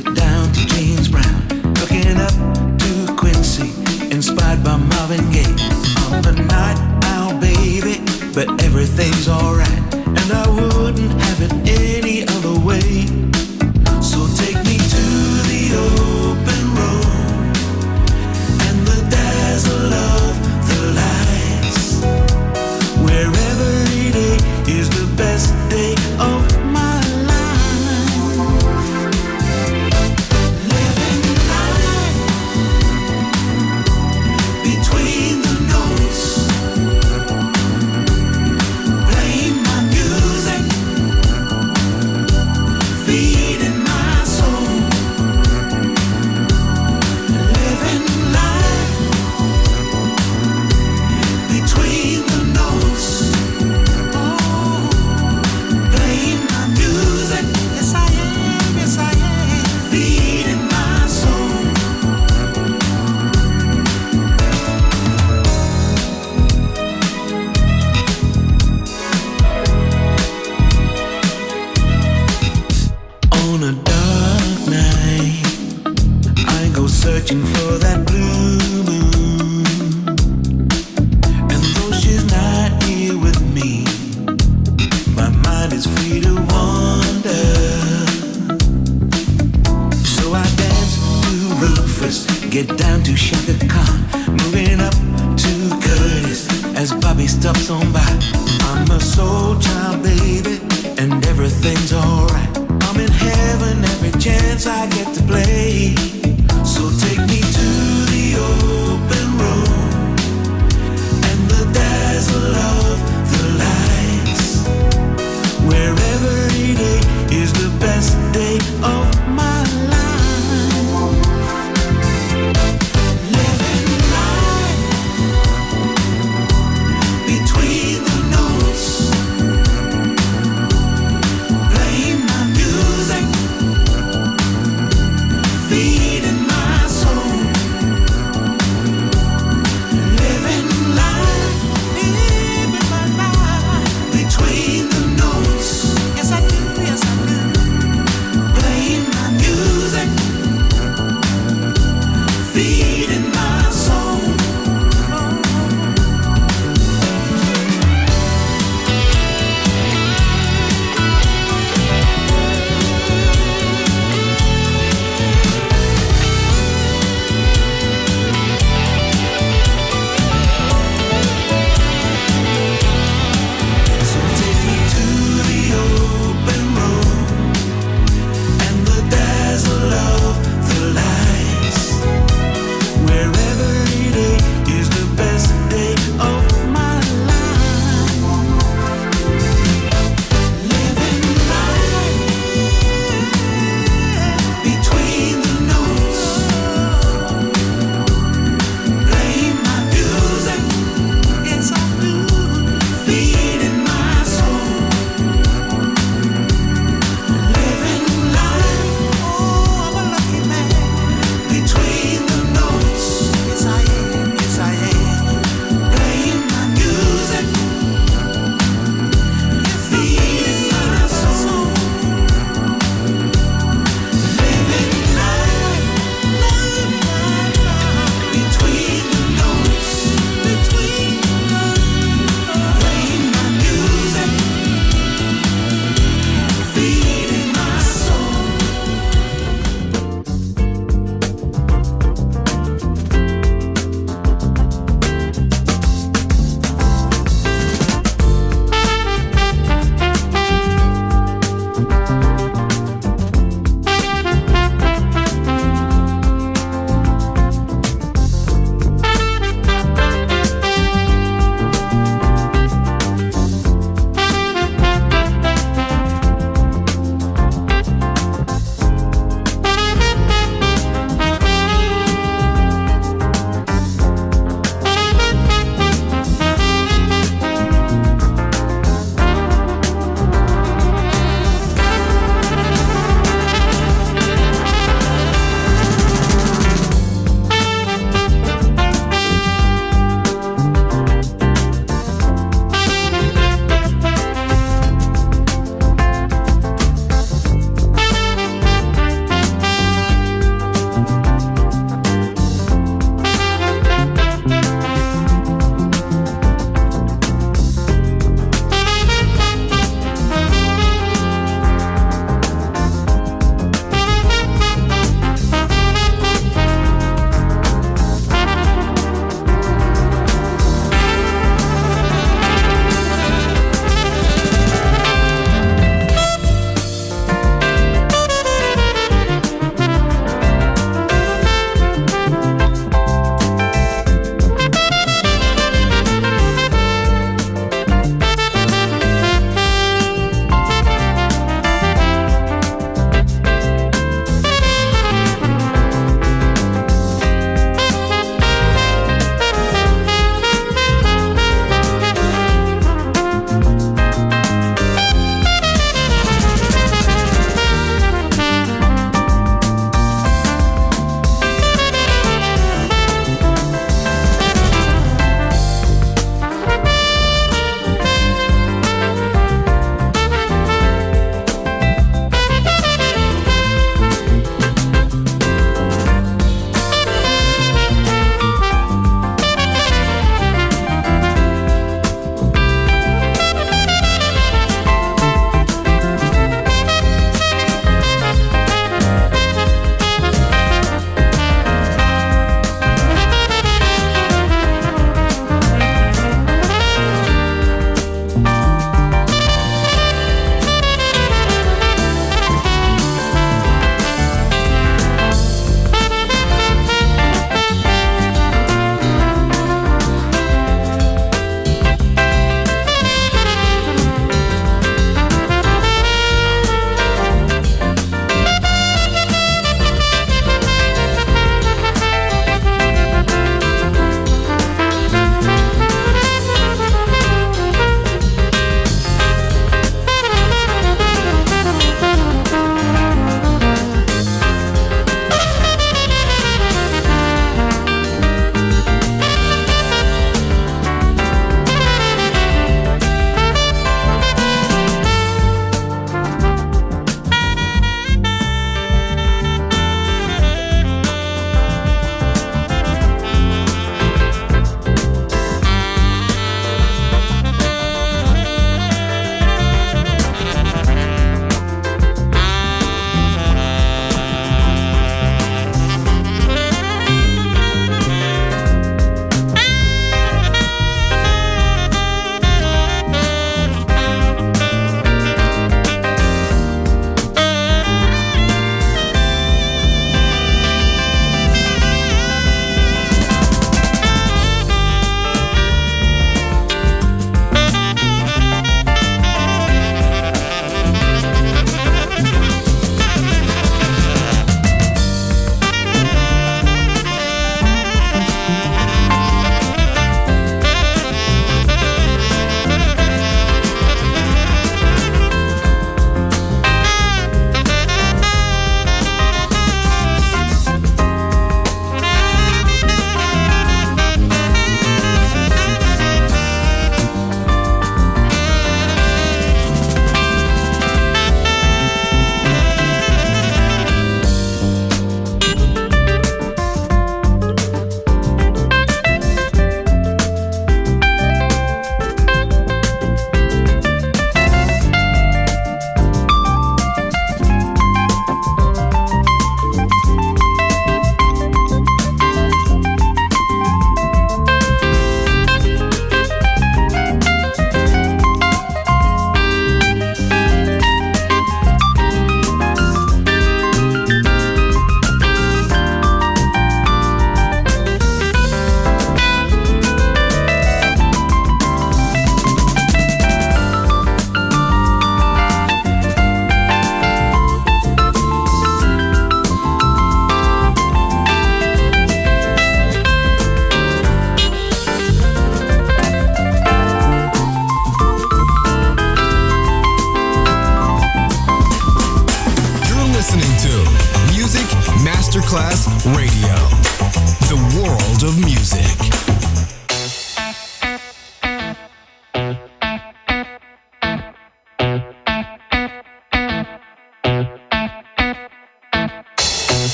get down to jeans.